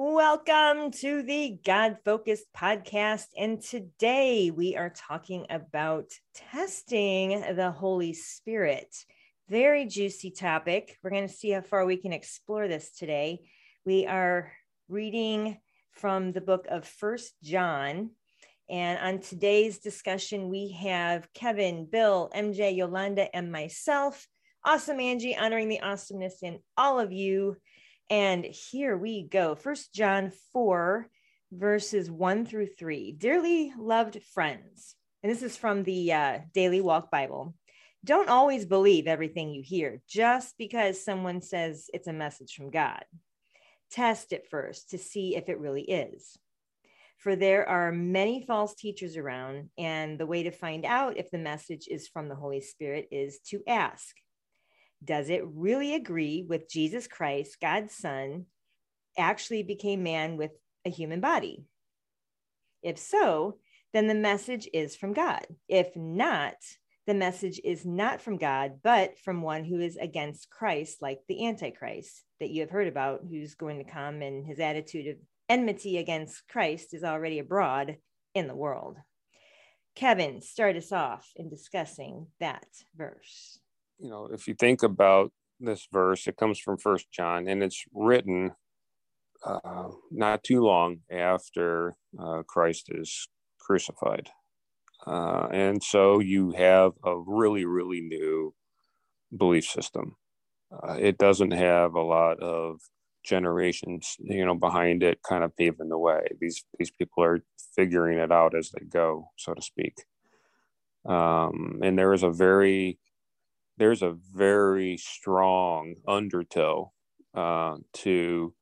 Welcome to the God Focused podcast. And today we are talking about testing the Holy Spirit. Very juicy topic. We're going to see how far we can explore this today. We are reading from the book of First John. And on today's discussion, we have Kevin, Bill, MJ, Yolanda, and myself. Awesome Angie, honoring the awesomeness in all of you. And here we go. First John 4, verses 1 through 3. Dearly loved friends, and this is from the uh, Daily Walk Bible. Don't always believe everything you hear just because someone says it's a message from God. Test it first to see if it really is. For there are many false teachers around, and the way to find out if the message is from the Holy Spirit is to ask does it really agree with Jesus Christ, God's Son, actually became man with a human body? If so, then the message is from God. If not, the message is not from God, but from one who is against Christ, like the Antichrist that you have heard about, who's going to come and his attitude of enmity against Christ is already abroad in the world. Kevin, start us off in discussing that verse you know, if you think about this verse, it comes from First John, and it's written uh, not too long after uh, Christ is crucified, uh, and so you have a really, really new belief system. Uh, it doesn't have a lot of generations, you know, behind it, kind of paving the way. These these people are figuring it out as they go, so to speak. Um, and there is a very there's a very strong undertow uh, to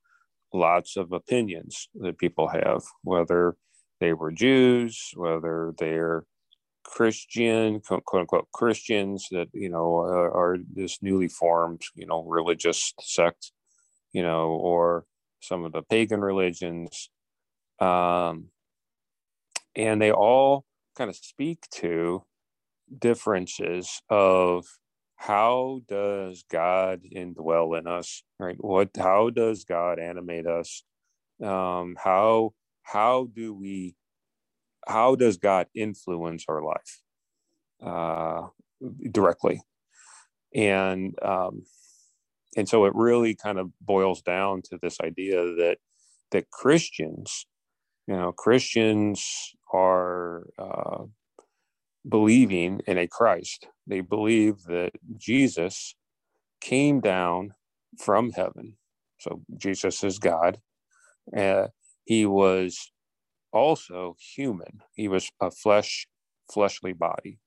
lots of opinions that people have, whether they were Jews, whether they're Christian, quote unquote Christians that, you know, are, are this newly formed, you know, religious sect, you know, or some of the pagan religions. Um, and they all kind of speak to differences of how does God indwell in us? Right? What? How does God animate us? Um, how how do we? How does God influence our life uh, directly? And um, and so it really kind of boils down to this idea that that Christians, you know, Christians are uh, believing in a Christ. They believe that Jesus came down from heaven. So Jesus is God. Uh, he was also human. He was a flesh, fleshly body.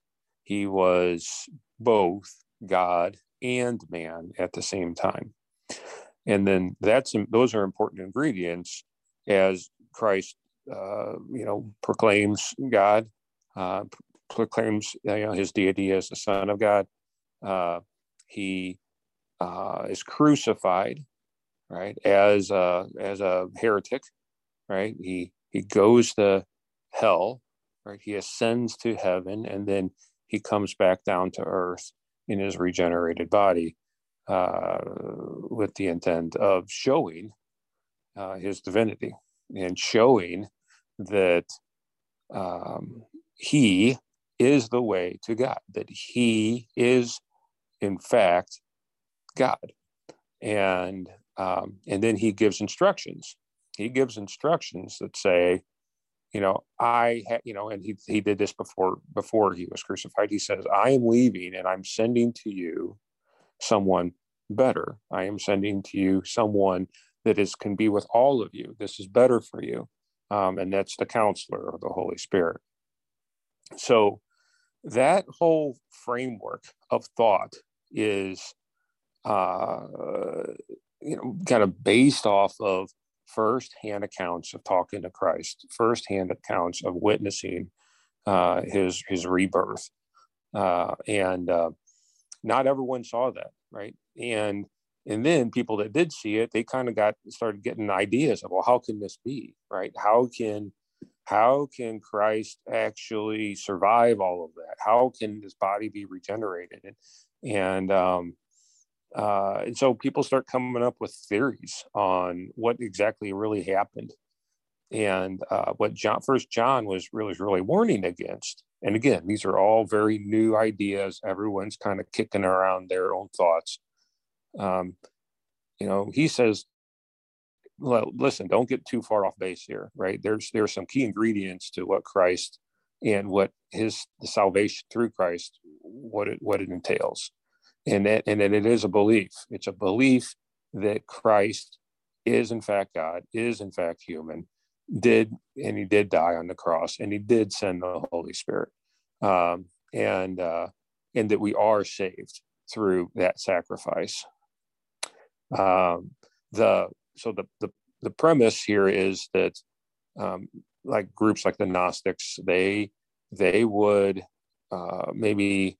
He was both God and man at the same time. And then that's those are important ingredients as Christ, uh, you know, proclaims God, uh, proclaims you know, his deity as the Son of God. Uh, he uh, is crucified, right, as a, as a heretic, right. He he goes to hell, right. He ascends to heaven, and then he comes back down to earth in his regenerated body, uh, with the intent of showing uh, his divinity and showing that um, he is the way to God, that He is, in fact, God. And um, and then He gives instructions. He gives instructions that say, you know, I, ha- you know, and he he did this before before he was crucified. He says, I am leaving, and I'm sending to you someone better. I am sending to you someone that is can be with all of you. This is better for you, um, and that's the Counselor of the Holy Spirit. So that whole framework of thought is uh, you know kind of based off of first-hand accounts of talking to Christ, first-hand accounts of witnessing uh, his his rebirth, uh, and uh, not everyone saw that, right? And and then people that did see it, they kind of got started getting ideas of well, how can this be, right? How can how can Christ actually survive all of that? How can his body be regenerated? And, and um, uh, and so people start coming up with theories on what exactly really happened and uh, what john first john was really really warning against and again these are all very new ideas everyone's kind of kicking around their own thoughts um, you know he says well, listen don't get too far off base here right? There's there's some key ingredients to what christ and what his salvation through christ what it what it entails. And that and that it is a belief. It's a belief that christ is in fact god is in fact human did and he did die on the cross and he did send the holy spirit. Um, and uh, and that we are saved through that sacrifice. Um, the so the, the the premise here is that um, like groups like the gnostics they they would uh, maybe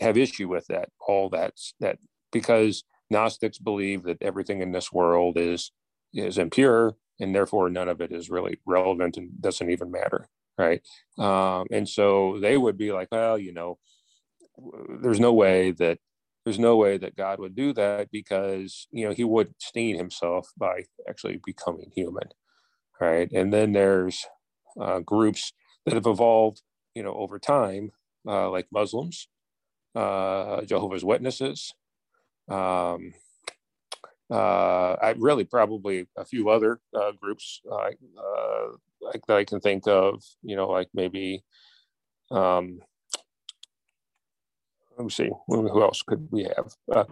have issue with that all that's that because gnostics believe that everything in this world is is impure and therefore none of it is really relevant and doesn't even matter right? Um, and so they would be like well you know there's no way that there's no way that god would do that because you know he would stain himself by actually becoming human right and then there's uh, groups that have evolved you know over time uh, like muslims uh, jehovah's witnesses um, uh, I really probably a few other uh, groups uh, like that I can think of. You know, like maybe. Um, let me see. Who else could we have? Uh,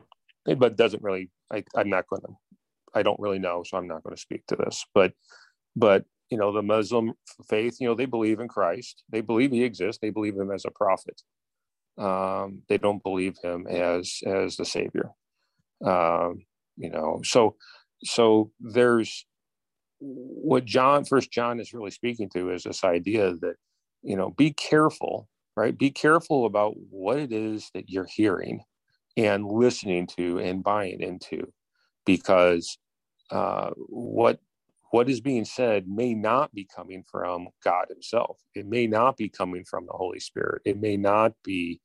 but doesn't really. I, I'm not going to. I don't really know, so I'm not going to speak to this. But, but you know, the Muslim faith, you know, they believe in Christ. They believe he exists. They believe him as a prophet. Um, they don't believe him as as the savior. Um, you know so so there's what john first john is really speaking to is this idea that you know be careful right? Be careful about what it is that you're hearing and listening to and buying into because uh, what what is being said may not be coming from god himself. It may not be coming from the holy spirit. It may not be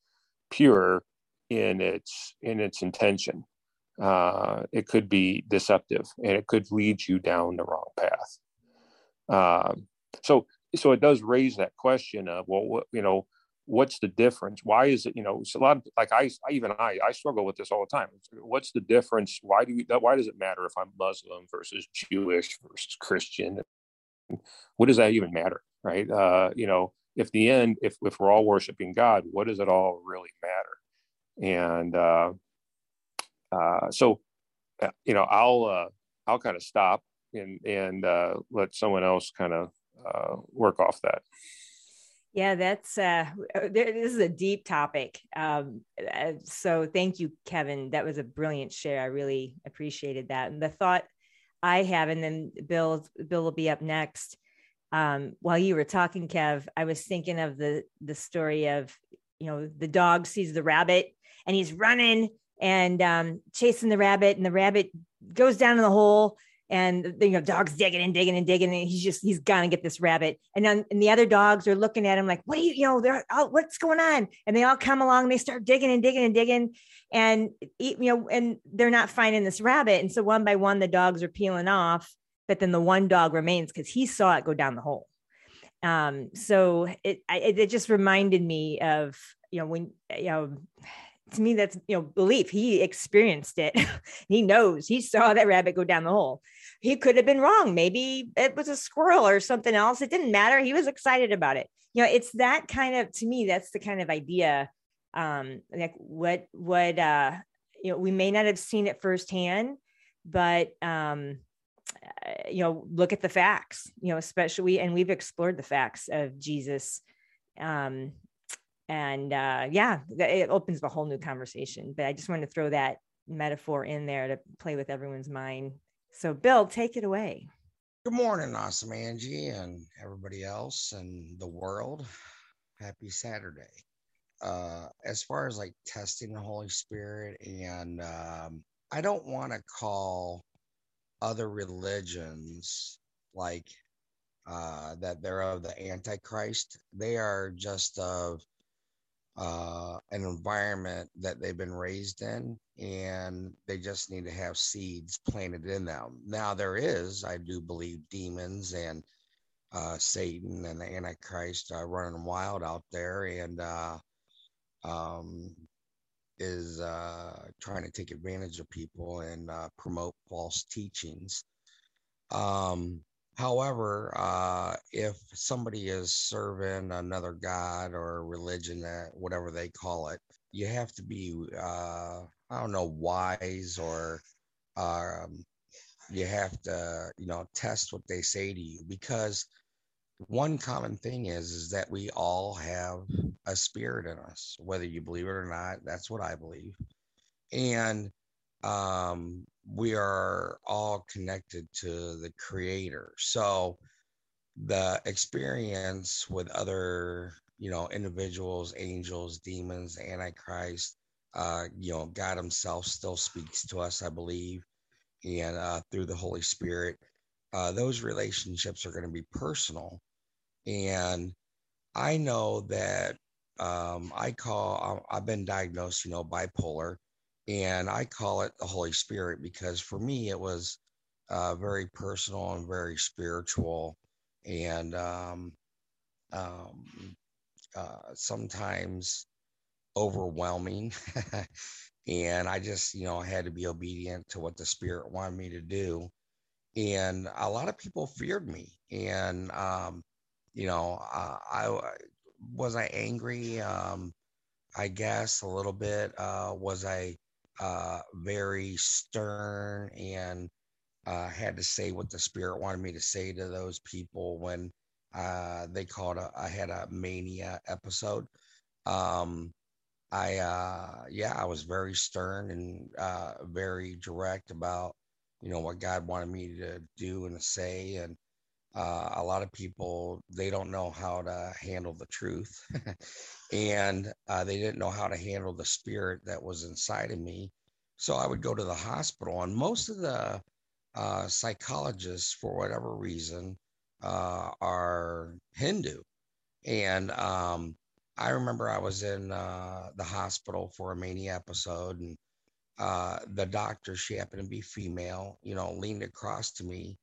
pure in its in its intention. Uh, it could be deceptive and it could lead you down the wrong path. Um, so, so it does raise that question of, well, what, you know, what's the difference? Why is it, you know, it's a lot of, like I, even I, I struggle with this all the time. What's the difference? Why do you, why does it matter if I'm Muslim versus Jewish versus Christian? What does that even matter? Right. Uh, you know, if the end, if, if we're all worshiping God, what does it all really matter? And, uh, uh, so, uh, you know, I'll uh, I'll kind of stop and and uh, let someone else kind of uh, work off that. Yeah, that's uh, uh this is a deep topic. Um, uh, so thank you, Kevin. That was a brilliant share. I really appreciated that. And the thought I have, and then Bill Bill will be up next. Um, while you were talking, Kev, I was thinking of the the story of you know the dog sees the rabbit and he's running and um, chasing the rabbit, and the rabbit goes down in the hole. And you know, dog's digging and digging and digging, and he's just he's gonna get this rabbit. And then and the other dogs are looking at him like, "What do you, you know? They're oh, what's going on?" And they all come along, and they start digging and digging and digging, and you know, and they're not finding this rabbit. And so one by one, the dogs are peeling off, but then the one dog remains because he saw it go down the hole. Um, so it it, it just reminded me of you know when you know to me that's you know belief he experienced it he knows he saw that rabbit go down the hole he could have been wrong maybe it was a squirrel or something else it didn't matter he was excited about it you know it's that kind of to me that's the kind of idea um like what what uh you know we may not have seen it firsthand but um uh, you know look at the facts you know especially and we've explored the facts of jesus um and uh, yeah, it opens a whole new conversation. But I just wanted to throw that metaphor in there to play with everyone's mind. So, Bill, take it away. Good morning, awesome Angie, and everybody else and the world. Happy Saturday. Uh, as far as like testing the Holy Spirit, and um, I don't want to call other religions like uh, that they're of the Antichrist. They are just of uh, an environment that they've been raised in, and they just need to have seeds planted in them. Now, there is, I do believe, demons and uh, Satan and the Antichrist uh, running wild out there, and uh, um, is uh, trying to take advantage of people and uh, promote false teachings. Um, however, uh, if somebody is serving another god or religion, that whatever they call it, you have to be, uh, I don't know, wise or um, you have to, you know, test what they say to you. Because one common thing is is that we all have a spirit in us whether you believe it or not that's what i believe. And um, we are all connected to the creator. So the experience with other you know individuals angels demons antichrist uh, you know god himself still speaks to us i believe and uh, through the holy spirit uh, those relationships are going to be personal. And I know that um, I call, I've been diagnosed, you know, bipolar, and I call it the Holy Spirit because for me it was uh, very personal and very spiritual, and um, um, uh, sometimes overwhelming. and I just, you know, had to be obedient to what the Spirit wanted me to do. And a lot of people feared me, and um, you know, uh, I was I angry. Um, I guess a little bit. Uh, was I uh, very stern and uh, had to say what the spirit wanted me to say to those people when uh, they called a, I had a mania episode. Um, I uh, yeah, I was very stern and uh, very direct about you know what God wanted me to do and to say, and uh, a lot of people they don't know how to handle the truth. And uh, they didn't know how to handle the spirit that was inside of me. So i would go to the hospital and most of the uh, psychologists for whatever reason uh, are hindu. And um, i remember i was in uh, the hospital for a mania episode and the doctor she happened to be female you know leaned across to me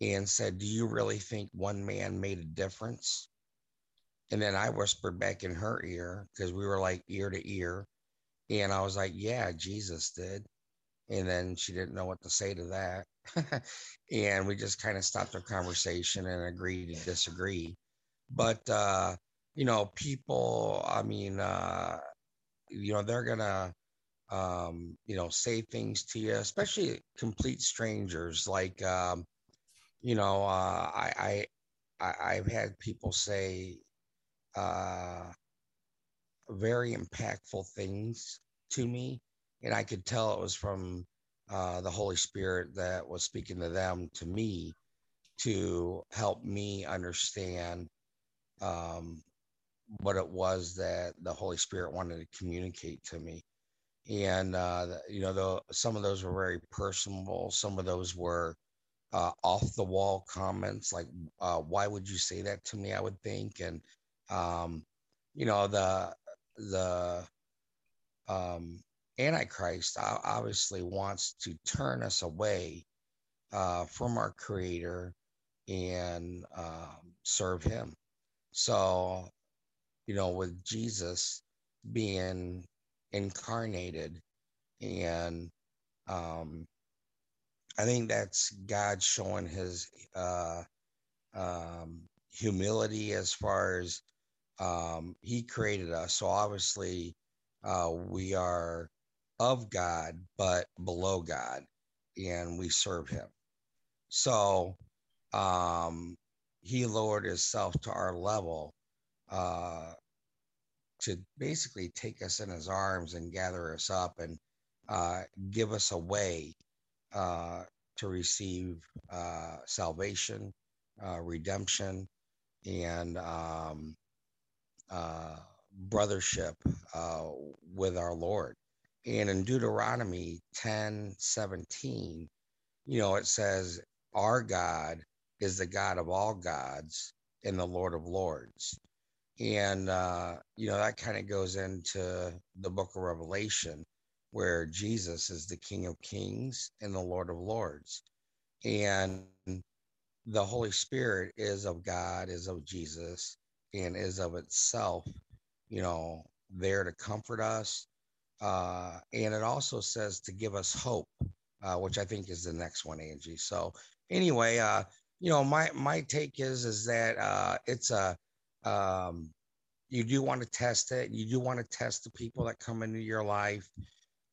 and said, Do you really think one man made a difference? And then I whispered back in her ear because we were like ear to ear. And I was like, Yeah, Jesus did. And then she didn't know what to say to that. and we just kind of stopped our conversation and agreed to disagree. But, uh, you know, people, I mean, uh, you know, they're going to, um, you know, say things to you, especially complete strangers. Like, um, you know, uh, I, I, I have had people say uh, very impactful things to me, and I could tell it was from uh, the Holy Spirit that was speaking to them to me to help me understand um, what it was that the Holy Spirit wanted to communicate to me. And uh, you know, the, some of those were very personal. Some of those were uh, off the wall comments like uh, why would you say that to me? I would think and um, you know the the um, antichrist obviously wants to turn us away uh, from our creator and um, serve him. So you know with jesus being incarnated and um, I think that's God showing his uh, um, humility as far as um, he created us. So obviously, uh, we are of God, but below God, and we serve him. So um, he lowered himself to our level uh, to basically take us in his arms and gather us up and uh, give us a way uh, to receive uh, salvation, uh, redemption, and um, uh, brothership uh, with our Lord. And in Deuteronomy 10 17, you know, it says, Our God is the God of all gods and the Lord of lords. And, uh, you know, that kind of goes into the book of Revelation, where Jesus is the King of Kings and the Lord of Lords. And the Holy Spirit is of God, is of Jesus, and is of itself, you know, there to comfort us. Uh, and it also says to give us hope, uh, which I think is the next one, Angie. So anyway, uh, you know, my my take is is that uh, it's a um, you do want to test it. You do want to test the people that come into your life.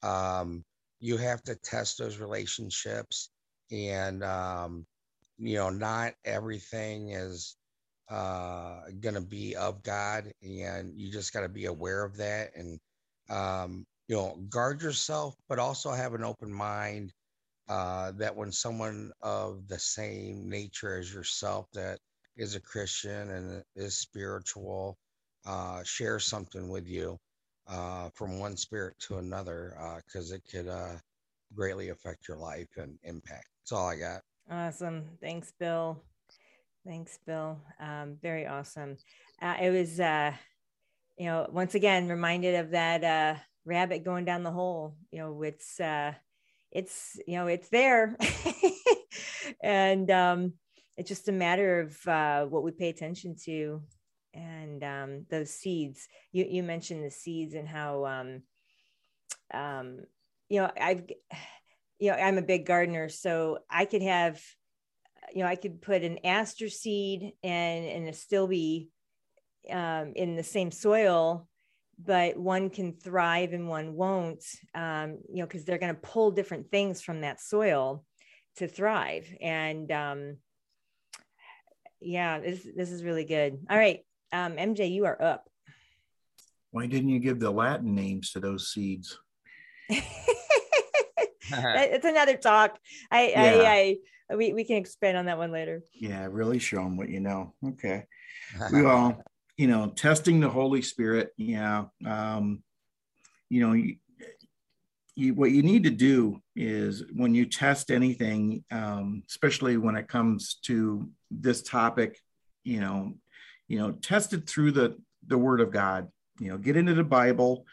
Um, you have to test those relationships, and um, you know, not everything is uh, going to be of God, and you just got to be aware of that, and um, you know, guard yourself, but also have an open mind uh, that when someone of the same nature as yourself that is a Christian and is spiritual uh, shares something with you uh, from one spirit to another, because uh, it could uh, greatly affect your life and impact. That's all I got. Awesome. Thanks, Bill. Thanks, Bill. Um, very awesome. Uh, it was, you know, once again reminded of that rabbit going down the hole. You know, it's it's you know it's there and um, it's just a matter of uh, what we pay attention to and um, those seeds. You, you mentioned the seeds and how um, um, you know i've you know i'm a big gardener so i could have you know i could put an aster seed and and astilbe um, in the same soil but one can thrive and one won't um, you know because they're going to pull different things from that soil to thrive. And um, yeah this, this is really good. All right um, mj you are up why didn't you give the latin names to those seeds it's another talk I, yeah. I i we, we can expand on that one later yeah really show them what you know okay we all you know, testing the Holy Spirit. Yeah. Um, you know, you, you, what you need to do is when you test anything, um, especially when it comes to this topic, you know, you know, test it through the the Word of God. You know, get into the Bible,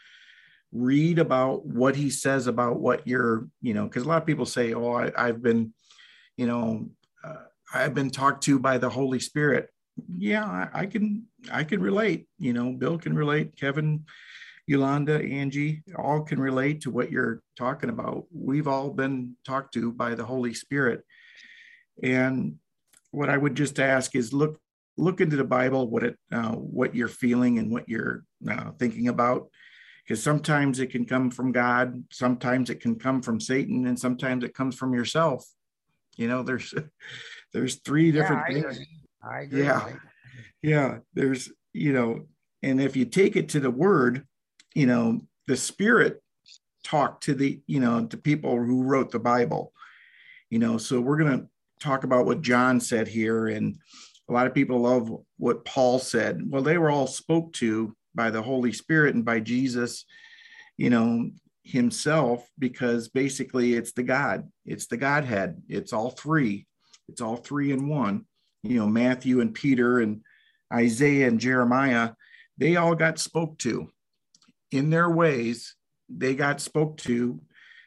read about what He says about what you're, you know, because a lot of people say, "Oh, I, have been, you know, uh, I've been talked to by the Holy Spirit." yeah, I, I, can I can relate. You know, Bill can relate, Kevin, Yolanda, Angie, all can relate to what you're talking about. We've all been talked to by the Holy Spirit. And what I would just ask is look look into the Bible, what it uh, what you're feeling and what you're uh, thinking about. Because sometimes it can come from God, sometimes it can come from Satan, and sometimes it comes from yourself. You know, there's there's three different yeah, things. I agree. Yeah. Yeah. There's, you know, and if you take it to the word, you know, the spirit talked to the, you know, to people who wrote the Bible, you know, so we're going to talk about what John said here. And a lot of people love what Paul said. Well, they were all spoke to by the Holy Spirit and by Jesus, you know, himself, because basically it's the God, it's the Godhead, it's all three, it's all three in one you know, Matthew and Peter and Isaiah and Jeremiah, they all got spoke to in their ways. They got spoke to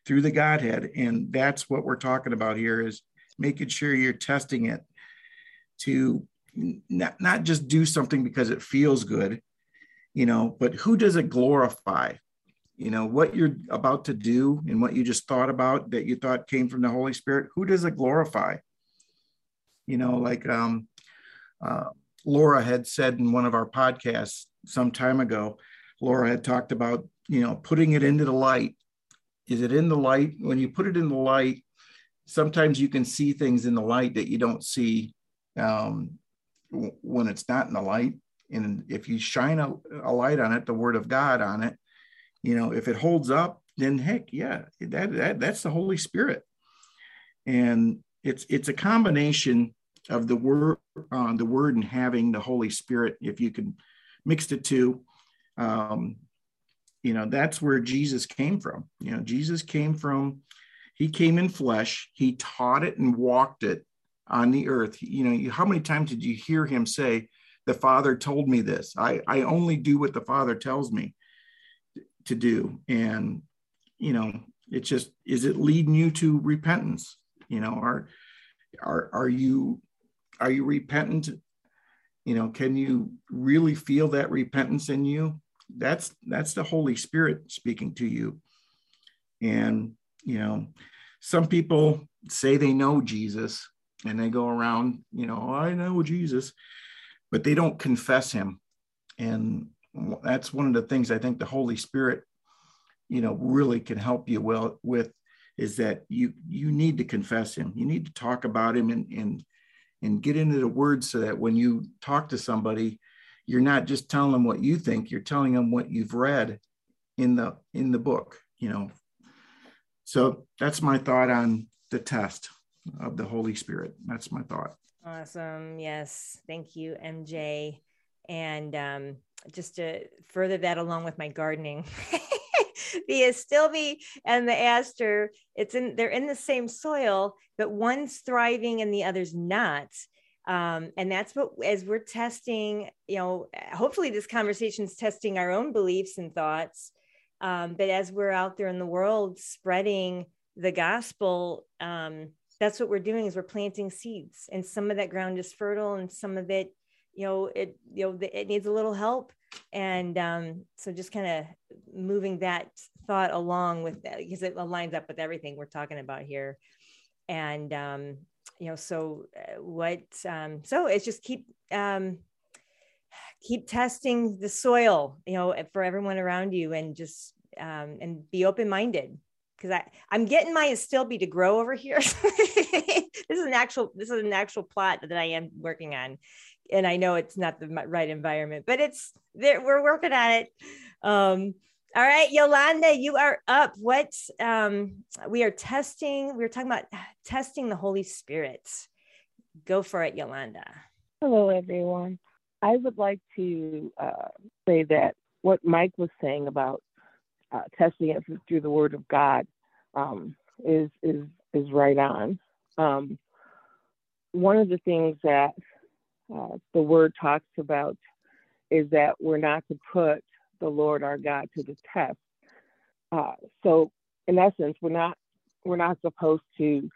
through the Godhead. And that's what we're talking about here is making sure you're testing it to not, not just do something because it feels good, you know, but who does it glorify? You know, what you're about to do and what you just thought about that you thought came from the Holy Spirit, who does it glorify? you know, like um, uh, Laura had said in one of our podcasts some time ago, Laura had talked about, you know, putting it into the light. Is it in the light? When you put it in the light, sometimes you can see things in the light that you don't see um, when it's not in the light. And if you shine a, a, light on it, the word of God on it, you know, if it holds up, then heck yeah, that, that that's the Holy Spirit. And it's it's a combination of the word, uh, the word and having the Holy Spirit, if you can mix the two, um, you know, that's where Jesus came from. You know, Jesus came from, he came in flesh, he taught it and walked it on the earth. You know, how many times did you hear him say, the Father told me this. I, I only do what the Father tells me to do. And, you know, it's just, is it leading you to repentance? You know, are, are, are you, are you repentant? You know, can you really feel that repentance in you? That's, that's the Holy Spirit speaking to you. And, you know, some people say they know Jesus and they go around, you know, oh, I know Jesus, but they don't confess him. And that's one of the things I think the Holy Spirit, you know, really can help you well with is that you you need to confess him. You need to talk about him and and and get into the words so that when you talk to somebody, you're not just telling them what you think, you're telling them what you've read in the in the book, you know. So that's my thought on the test of the Holy Spirit. That's my thought. Awesome. Yes. Thank you, MJ. And um, just to further that along with my gardening. the astilbe and the aster it's in they're in the same soil but one's thriving and the other's not um, and that's what as we're testing you know hopefully this conversation is testing our own beliefs and thoughts um, but as we're out there in the world spreading the gospel um, that's what we're doing is we're planting seeds and some of that ground is fertile and some of it you know it you know it needs a little help. And um, so just kind of moving that thought along with that because it aligns up with everything we're talking about here. And um, you know so uh, what um, so it's just keep um, keep testing the soil you know for everyone around you and just um, and be open-minded because I I'm getting my astilbe to grow over here. this is an actual this is an actual plot that I am working on, and I know it's not the right environment, but it's there. We're working on it. Um, all right, Yolanda, you are up. What um, we are testing? We are talking about testing the Holy Spirit. Go for it, Yolanda. Hello, everyone. I would like to uh, say that what Mike was saying about uh, testing it through the Word of God um, is is is right on. Um, one of the things that uh, the Word talks about is that we're not to put the Lord our God to the test. Uh, so, in essence, we're not we're not supposed to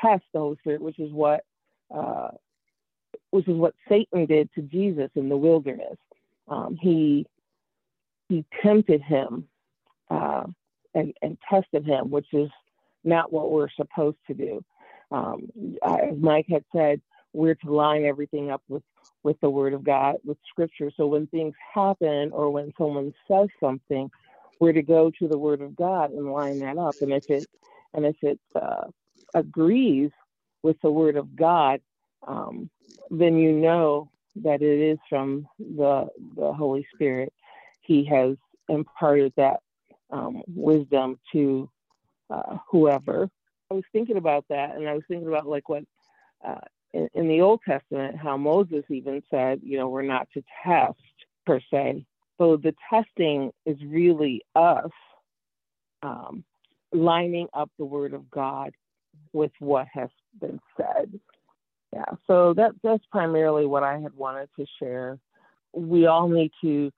test the Holy Spirit, which is what uh, which is what Satan did to Jesus in the wilderness. Um, he he tempted him uh, and, and tested him, which is not what we're supposed to do. Um, as Mike had said, we're to line everything up with, with the Word of God, with Scripture. So when things happen or when someone says something, we're to go to the Word of God and line that up. And if it and if it uh, agrees with the Word of God, um, then you know that it is from the the Holy Spirit. He has imparted that um, wisdom to uh, whoever. I was thinking about that, and I was thinking about like what uh, in, in, the Old Testament, how Moses even said, you know, we're not to test per se. So the testing is really us um, lining up the Word of God with what has been said. Yeah, so that that's primarily what I had wanted to share. We all need to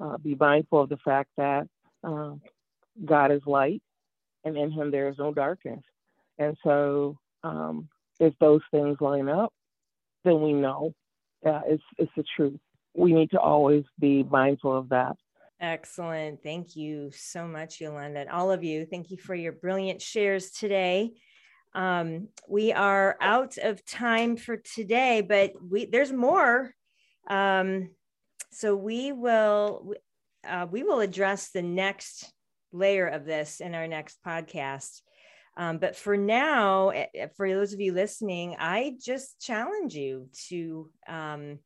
uh, be mindful of the fact that uh, God is light, and in Him there is no darkness. And so, um, if those things line up, then we know uh, it's it's the truth. We need to always be mindful of that. Excellent. Thank you so much, Yolanda. And all of you, thank you for your brilliant shares today. Um, we are out of time for today, but we there's more. Um, so we will uh, we will address the next layer of this in our next podcast. Um, but for now, eh, eh, for those of you listening, I just challenge you to, um,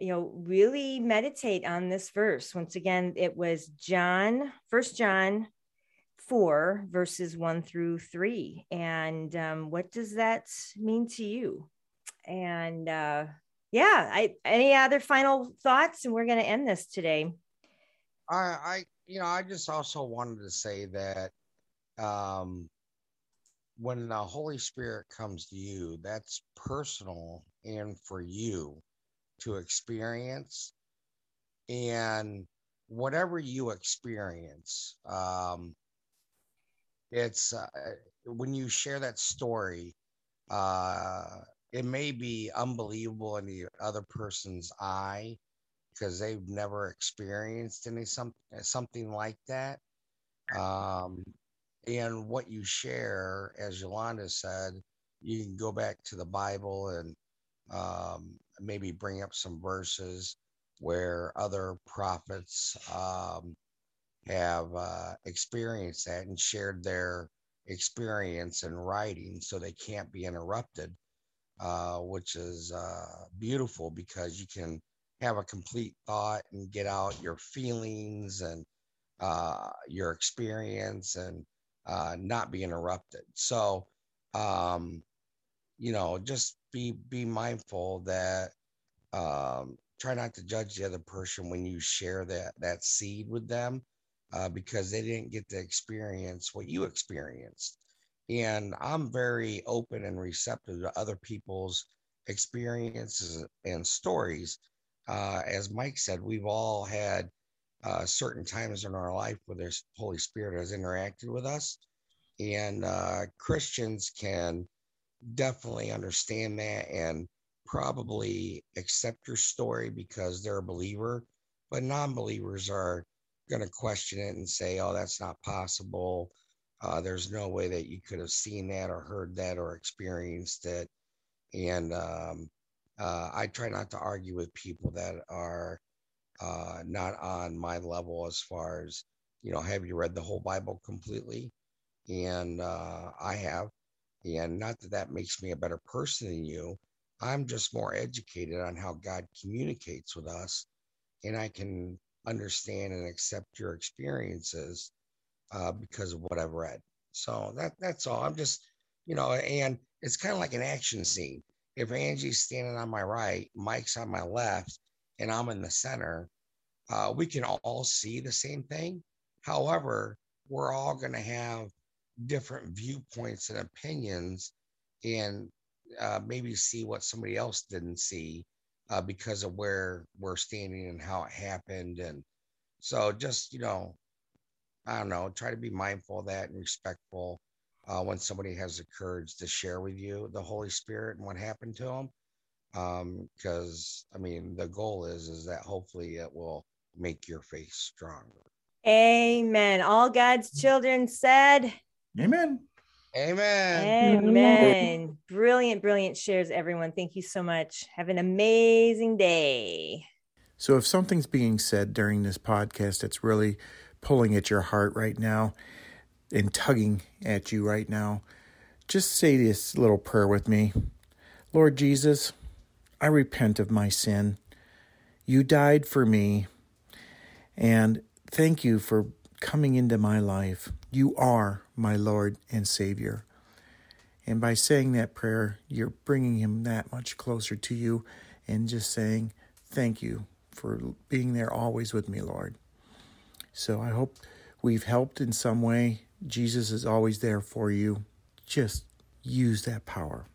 you know, really meditate on this verse. Once again, it was John, First John 4, verses 1 through 3. And um, what does that mean to you? And uh, yeah, I, any other final thoughts? And we're going to end this today. I, I, you know, I just also wanted to say that um, when the Holy Spirit comes to you, that's personal and for you. to experience. And whatever you experience, um, it's uh, when you share that story, uh, it may be unbelievable in the other person's eye because they've never experienced any some, something like that. Um, and what you share, as Yolanda said, you can go back to the Bible and um, maybe bring up some verses where other prophets um, have uh, experienced that and shared their experience in writing so they can't be interrupted, uh, which is uh, beautiful because you can have a complete thought and get out your feelings and uh, your experience and uh, not be interrupted. So, um, you know, just be be mindful that um, try not to judge the other person when you share that that seed with them uh, because they didn't get to experience what you experienced. And I'm very open and receptive to other people's experiences and stories. Uh, as Mike said, we've all had uh, certain times in our life where the Holy Spirit has interacted with us. And uh, Christians can definitely understand that and probably accept your story because they're a believer. But non believers are going to question it and say, oh, that's not possible. Uh, there's no way that you could have seen that or heard that or experienced it. And um, uh, I try not to argue with people that are uh, not on my level as far as, you know, have you read the whole Bible completely? And uh, I have. And not that that makes me a better person than you. I'm just more educated on how God communicates with us. And I can understand and accept your experiences uh, because of what I've read. So that that's all. I'm just, you know, and it's kind of like an action scene. If Angie's standing on my right, Mike's on my left, and I'm in the center, uh, we can all see the same thing. However, we're all going to have different viewpoints and opinions, and uh, maybe see what somebody else didn't see uh, because of where we're standing and how it happened. And so just, you know, I don't know, try to be mindful of that and respectful uh, when somebody has the courage to share with you the Holy Spirit and what happened to them. Um, because, um, I mean, the goal is, is that hopefully it will make your faith stronger. Amen. All God's children said, Amen. Amen. Amen. Brilliant, brilliant shares, everyone. Thank you so much. Have an amazing day. So, if something's being said during this podcast that's really pulling at your heart right now and tugging at you right now, just say this little prayer with me Lord Jesus, I repent of my sin. You died for me, and thank you for coming into my life. You are my Lord and Savior. And by saying that prayer, you're bringing him that much closer to you and just saying, Thank you for being there always with me, Lord. So I hope we've helped in some way. Jesus is always there for you. Just use that power.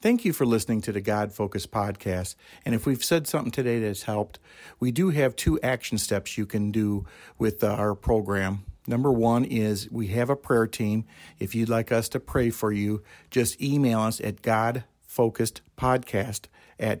Thank you for listening to the God Focus podcast. And if we've said something today that's helped, we do have two action steps you can do with uh, our program. Number one is we have a prayer team. If you'd like us to pray for you, just email us at godfocusedpodcast at